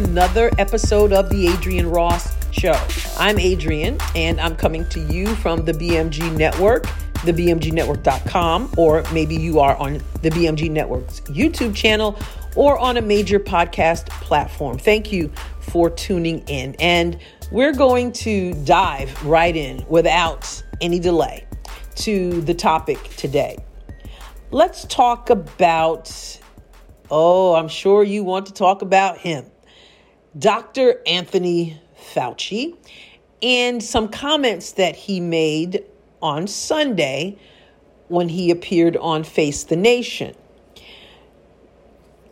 another episode of The Adrienne Ross Show. I'm Adrienne, and I'm coming to you from the BMG Network, thebmgnetwork.com, or maybe you are on the BMG Network's YouTube channel or on a major podcast platform. Thank you for tuning in. And we're going to dive right in without any delay to the topic today. Let's talk about Oh, I'm sure you want to talk about him. Dr. Anthony Fauci and some comments that he made on Sunday when he appeared on Face the Nation.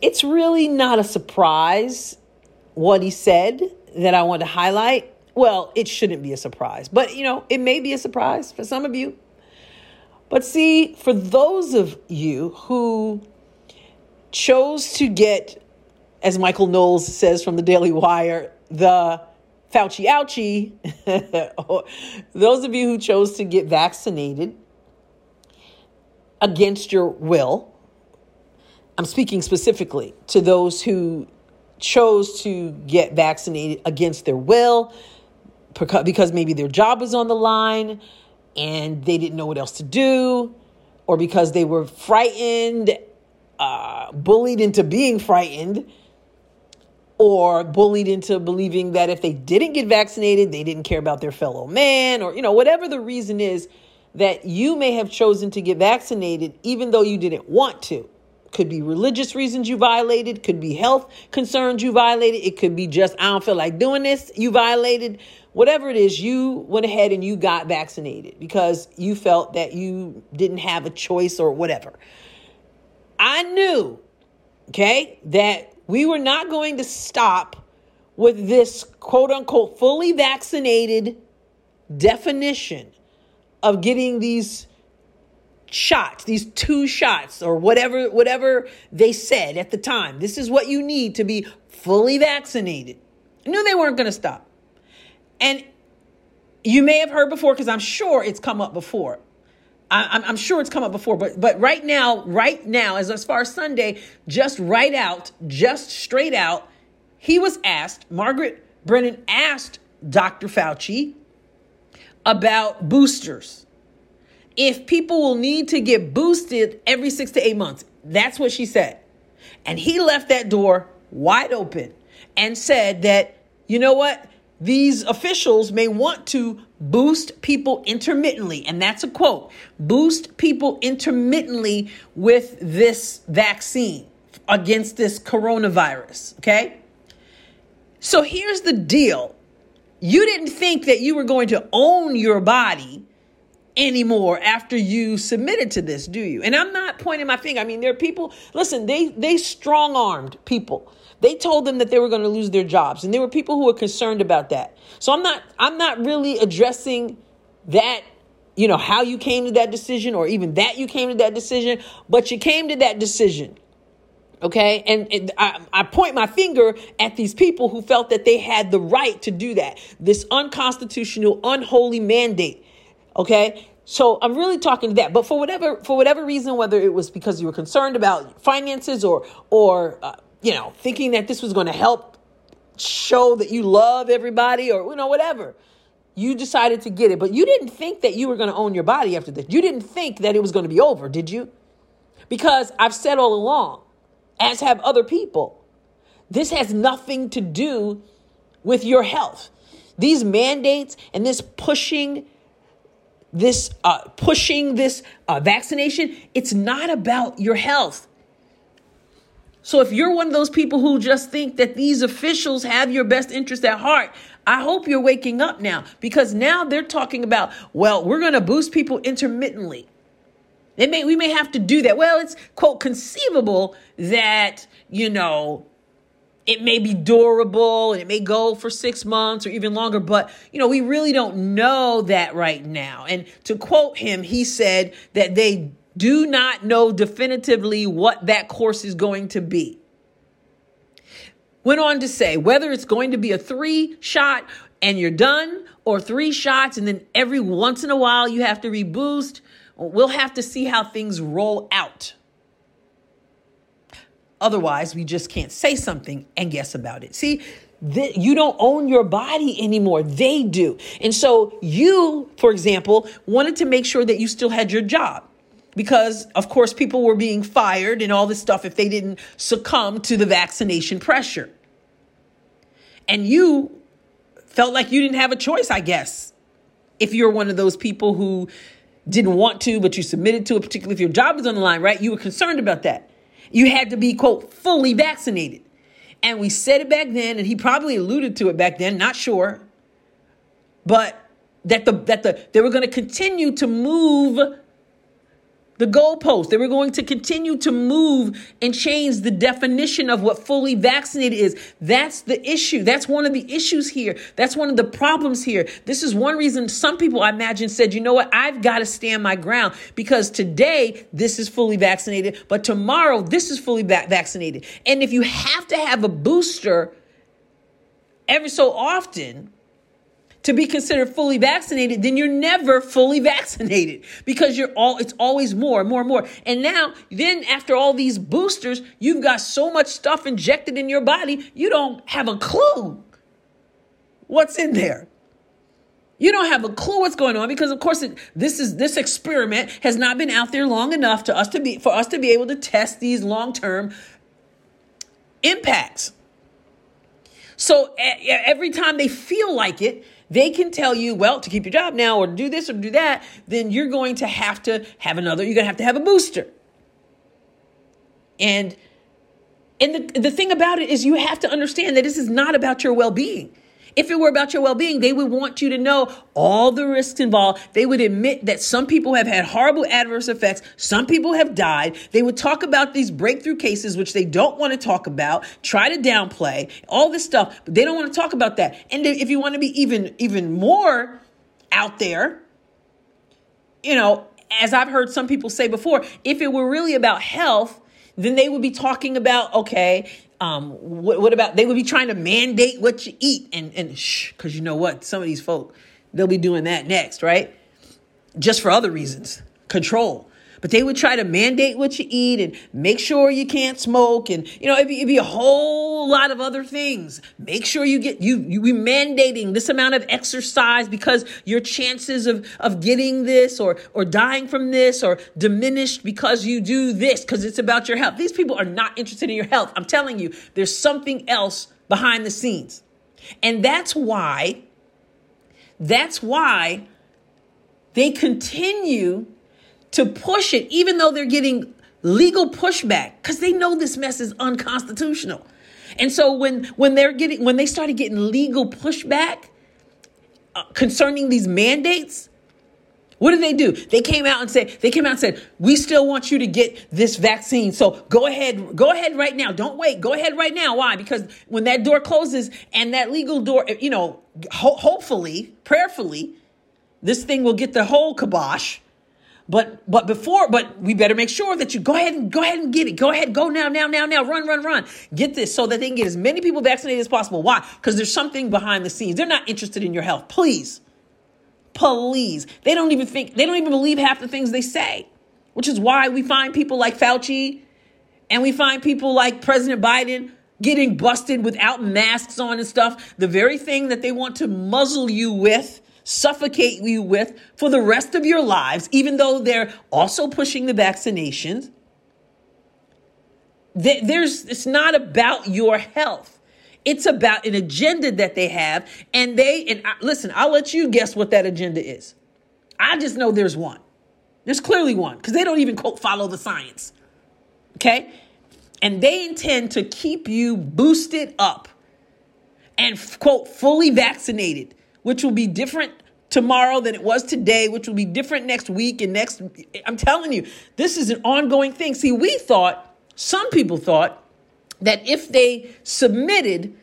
It's really not a surprise what he said that I want to highlight. Well, it shouldn't be a surprise, but you know, it may be a surprise for some of you. But see, for those of you who chose to get, as Michael Knowles says from the Daily Wire, the Fauci ouchie. Those of you who chose to get vaccinated against your will, I'm speaking specifically to those who chose to get vaccinated against their will because maybe their job was on the line and they didn't know what else to do, or because they were frightened uh, bullied into being frightened or bullied into believing that if they didn't get vaccinated, they didn't care about their fellow man, or, you know, whatever the reason is that you may have chosen to get vaccinated even though you didn't want to. Could be religious reasons you violated, could be health concerns you violated, it could be just, I don't feel like doing this, you violated. Whatever it is, you went ahead and you got vaccinated because you felt that you didn't have a choice or whatever. I knew, okay, that we were not going to stop with this quote unquote fully vaccinated definition of getting these shots, these two shots or whatever whatever they said at the time. This is what you need to be fully vaccinated. I knew they weren't going to stop. And you may have heard before because I'm sure it's come up before. I, am sure it's come up before, but but right now, right now, as as far as Sunday, just right out, just straight out, he was asked. Margaret Brennan asked Dr. Fauci about boosters. If people will need to get boosted every six to eight months, that's what she said, and he left that door wide open and said that you know what these officials may want to boost people intermittently. And that's a quote boost people intermittently with this vaccine against this coronavirus. Okay. So here's the deal you didn't think that you were going to own your body anymore after you submitted to this, do you? And I'm not pointing my finger. I mean, there are people, listen, they they strong-armed people. They told them that they were going to lose their jobs and there were people who were concerned about that. So I'm not I'm not really addressing that you know how you came to that decision or even that you came to that decision, but you came to that decision. Okay. And, and I, I, point my finger at these people who felt that they had the right to do that. This unconstitutional, unholy mandate. Okay. So I'm really talking to that. But for whatever, for whatever reason, whether it was because you were concerned about finances or, or, uh, you know, thinking that this was going to help show that you love everybody or, you know, whatever. You decided to get it, but you didn't think that you were going to own your body after this. You didn't think that it was going to be over, did you? Because I've said all along, as have other people, this has nothing to do with your health. These mandates and this pushing this uh, pushing this uh, vaccination it's not about your health so if you're one of those people who just think that these officials have your best interest at heart, I hope you're waking up now because now they're talking about, well, we're going to boost people intermittently. They may, we may have to do that. Well, it's quote conceivable that, you know, it may be durable and it may go for six months or even longer, but you know, we really don't know that right now. And to quote him, he said that they do not know definitively what that course is going to be. Went on to say whether it's going to be a three shot and you're done, or three shots and then every once in a while you have to reboost. We'll have to see how things roll out. Otherwise, we just can't say something and guess about it. See, th- you don't own your body anymore. They do. And so you, for example, wanted to make sure that you still had your job because of course people were being fired and all this stuff if they didn't succumb to the vaccination pressure. And you felt like you didn't have a choice, I guess. If you're one of those people who didn't want to, but you submitted to it, particularly if your job was on the line, right? You were concerned about that. You had to be, quote, fully vaccinated. And we said it back then, and he probably alluded to it back then, not sure. But that the that the they were going to continue to move the goalpost. They were going to continue to move and change the definition of what fully vaccinated is. That's the issue. That's one of the issues here. That's one of the problems here. This is one reason some people, I imagine, said, you know what? I've got to stand my ground because today this is fully vaccinated, but tomorrow this is fully va- vaccinated. And if you have to have a booster every so often, to be considered fully vaccinated, then you're never fully vaccinated because you're all, it's always more, more, and more. And now, then after all these boosters, you've got so much stuff injected in your body, you don't have a clue what's in there. You don't have a clue what's going on because, of course, it, this is this experiment has not been out there long enough to us to be for us to be able to test these long term impacts. So every time they feel like it, they can tell you, well, to keep your job now or do this or do that, then you're going to have to have another, you're going to have to have a booster. And and the, the thing about it is you have to understand that this is not about your well-being. If it were about your well being, they would want you to know all the risks involved. They would admit that some people have had horrible adverse effects, some people have died. They would talk about these breakthrough cases, which they don't want to talk about, try to downplay, all this stuff, but they don't want to talk about that. And if you want to be even, even more out there, you know, as I've heard some people say before, if it were really about health, then they would be talking about okay um, what, what, about they would be trying to mandate what you eat and and shh, because you know what, some of these folk they'll be doing that next, right? Just for other reasons, control. But they would try to mandate what you eat and make sure you can't smoke, and you know it'd be, it'd be a whole lot of other things. Make sure you get you you be mandating this amount of exercise because your chances of of getting this or or dying from this or diminished because you do this because it's about your health. These people are not interested in your health. I'm telling you, there's something else behind the scenes, and that's why. That's why they continue to push it, even though they're getting legal pushback, because they know this mess is unconstitutional. And so when when they're getting when they started getting legal pushback uh, concerning these mandates, what did they do? They came out and said they came out and said we still want you to get this vaccine. So go ahead, go ahead right now. Don't wait. Go ahead right now. Why? Because when that door closes and that legal door, you know, ho- hopefully, prayerfully, this thing will get the whole kibosh but but before, but we better make sure that you go ahead and go ahead and get it. Go ahead, go now, now, now, now, run, run, run. Get this so that they can get as many people vaccinated as possible. Why? Because there's something behind the scenes. They're not interested in your health. Please. Please. They don't even think, they don't even believe half the things they say. Which is why we find people like Fauci and we find people like President Biden getting busted without masks on and stuff. The very thing that they want to muzzle you with suffocate you with for the rest of your lives, even though they're also pushing the vaccinations. There's, it's not about your health. It's about an agenda that they have. And they, and I, listen, I'll let you guess what that agenda is. I just know there's one. There's clearly one because they don't even quote follow the science. Okay? And they intend to keep you boosted up and quote fully vaccinated which will be different tomorrow than it was today, which will be different next week and next. I'm telling you, this is an ongoing thing. See, we thought, some people thought, that if they submitted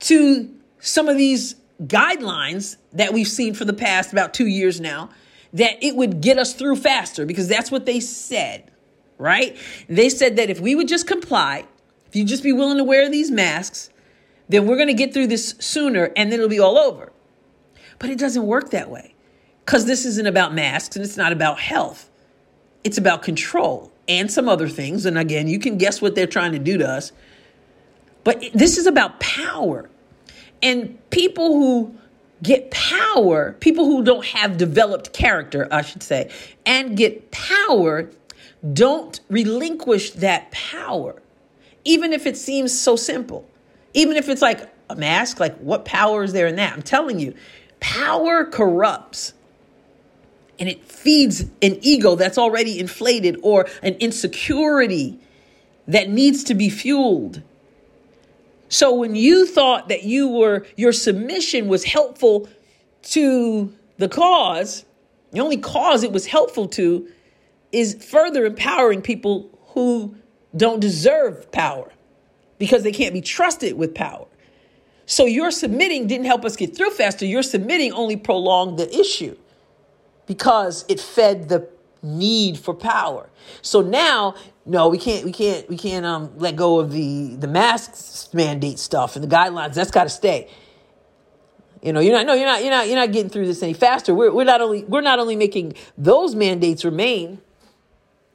to some of these guidelines that we've seen for the past about two years now, that it would get us through faster because that's what they said, right? They said that if we would just comply, if you just be willing to wear these masks, then we're going to get through this sooner and then it'll be all over. But it doesn't work that way because this isn't about masks and it's not about health. It's about control. and some other things. And again, you can guess what they're trying to do to us. But this is about power. And people who get power, people who don't have developed character, I should say, and get power don't relinquish that power, even if it seems so simple. Even if it's like a mask, like what power is there in that? I'm telling you, power corrupts and it feeds an ego that's already inflated or an insecurity that needs to be fueled. So when you thought that you were your submission was helpful to the cause, the only cause it was helpful to is further empowering people who don't deserve power because they can't be trusted with power. So your submitting didn't help us get through faster. Your submitting only prolonged the issue because it fed the need for power. So now, no, we can't, we can't, we can't um, let go of the the masks mandate stuff and the guidelines. That's got to stay. You know, you're not, no, you're not, you're not, you're not getting through this any faster. We're, we're not only, we're not only making those mandates remain,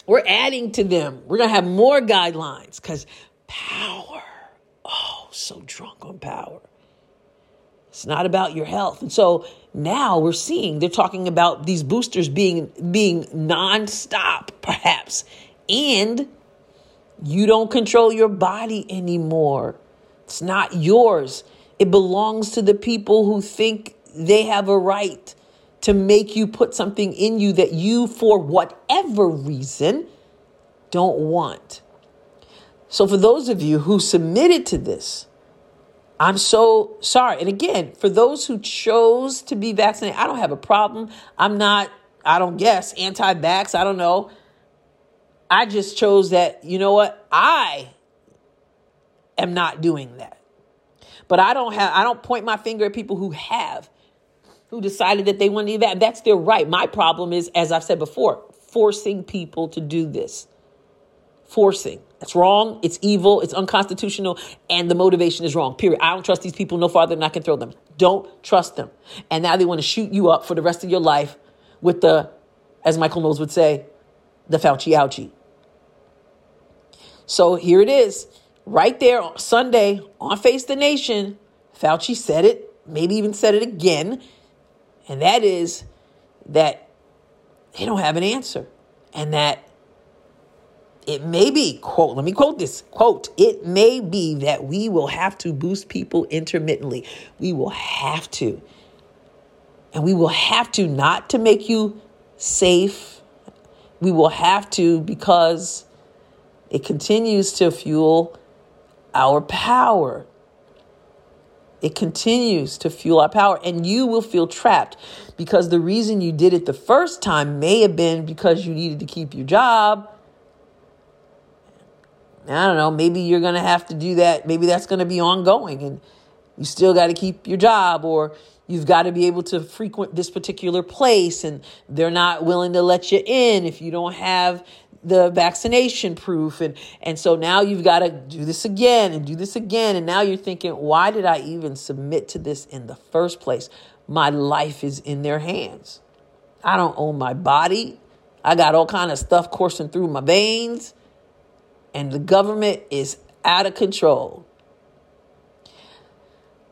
we're adding to them. We're gonna have more guidelines because power. So drunk on power. It's not about your health. And so now we're seeing they're talking about these boosters being being nonstop, perhaps. And you don't control your body anymore. It's not yours. It belongs to the people who think they have a right to make you put something in you that you, for whatever reason, don't want. So, for those of you who submitted to this, I'm so sorry. And again, for those who chose to be vaccinated, I don't have a problem. I'm not, I don't guess, anti vax. I don't know. I just chose that, you know what? I am not doing that. But I don't have, I don't point my finger at people who have, who decided that they want to do that. That's their right. My problem is, as I've said before, forcing people to do this. Forcing. That's wrong. It's evil. It's unconstitutional. And the motivation is wrong. Period. I don't trust these people no farther than I can throw them. Don't trust them. And now they want to shoot you up for the rest of your life with the, as Michael Knowles would say, the Fauci ouchie. So here it is, right there on Sunday on Face the Nation. Fauci said it, maybe even said it again. And that is that they don't have an answer. And that it may be, quote, let me quote this quote, it may be that we will have to boost people intermittently. We will have to. And we will have to not to make you safe. We will have to because it continues to fuel our power. It continues to fuel our power, and you will feel trapped because the reason you did it the first time may have been because you needed to keep your job I don't know, maybe you're going to have to do that. Maybe that's going to be ongoing and you still got to keep your job or you've got to be able to frequent this particular place and they're not willing to let you in if you don't have the vaccination proof and and so now you've got to do this again and do this again and now you're thinking why did I even submit to this in the first place? My life is in their hands. I don't own my body. I got all kind of stuff coursing through my veins and the government is out of control.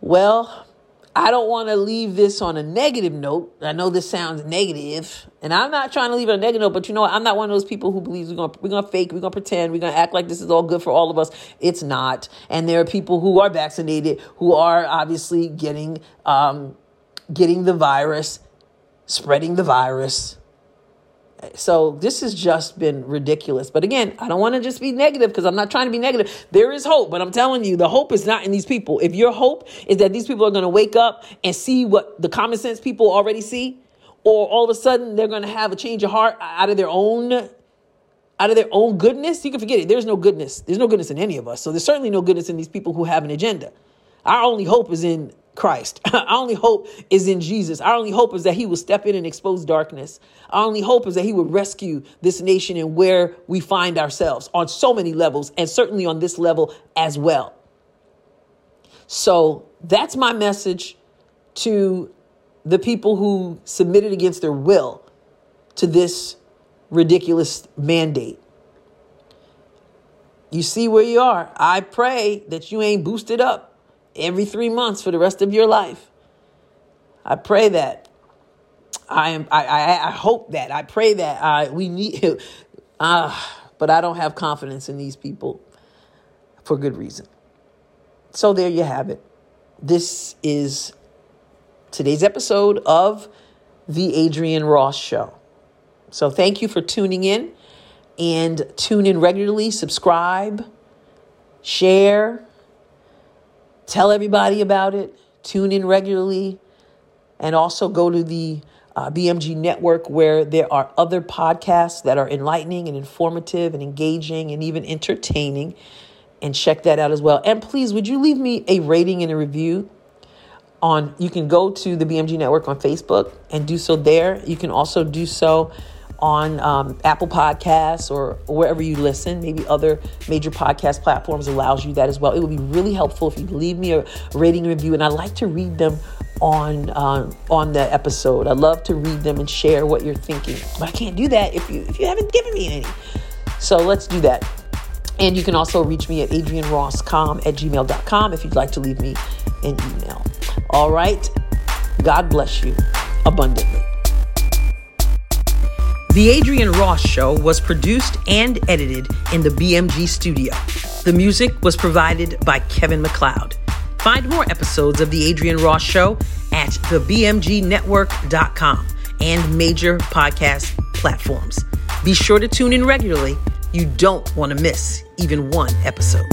Well, I don't want to leave this on a negative note. I know this sounds negative, and I'm not trying to leave it on a negative note, but you know what? I'm not one of those people who believes we're going to, we're going to fake, we're going to pretend, we're going to act like this is all good for all of us. It's not. And there are people who are vaccinated who are obviously getting um, getting the virus, spreading the virus. So this has just been ridiculous. But again, I don't want to just be negative because I'm not trying to be negative. There is hope, but I'm telling you, the hope is not in these people. If your hope is that these people are going to wake up and see what the common sense people already see, or all of a sudden they're going to have a change of heart out of their own out of their own goodness, you can forget it. There's no goodness. There's no goodness in any of us. So there's certainly no goodness in these people who have an agenda. Our only hope is in Christ. Our only hope is in Jesus. Our only hope is that He will step in and expose darkness. Our only hope is that He will rescue this nation and where we find ourselves on so many levels, and certainly on this level as well. So that's my message to the people who submitted against their will to this ridiculous mandate. You see where you are. I pray that you ain't boosted up every three months for the rest of your life. I pray that. I am. I. I, I hope that. I pray that. I. We need. Uh, but I don't have confidence in these people for good reason. So there you have it. This is today's episode of the Adrienne Ross Show. So thank you for tuning in and tune in regularly, subscribe, share, tell everybody about it, tune in regularly, and also go to the uh, BMG network where there are other podcasts that are enlightening and informative and engaging and even entertaining. And check that out as well. And please, would you leave me a rating and a review? On you can go to the BMG network on Facebook and do so there. You can also do so on um, Apple Podcasts or wherever you listen. Maybe other major podcast platforms allows you that as well. It would be really helpful if you leave me a rating review, and I like to read them on uh, on the episode. I love to read them and share what you're thinking, but I can't do that if you if you haven't given me any. So let's do that. And you can also reach me at adrianrosscom at gmail.com if you'd like to leave me an email. All right. God bless you abundantly. The Adrienne Ross Show was produced and edited in the BMG studio. The music was provided by Kevin MacLeod. Find more episodes of The Adrienne Ross Show at thebmgnetwork.com and major podcast platforms. Be sure to tune in regularly. You don't want to miss even one episode.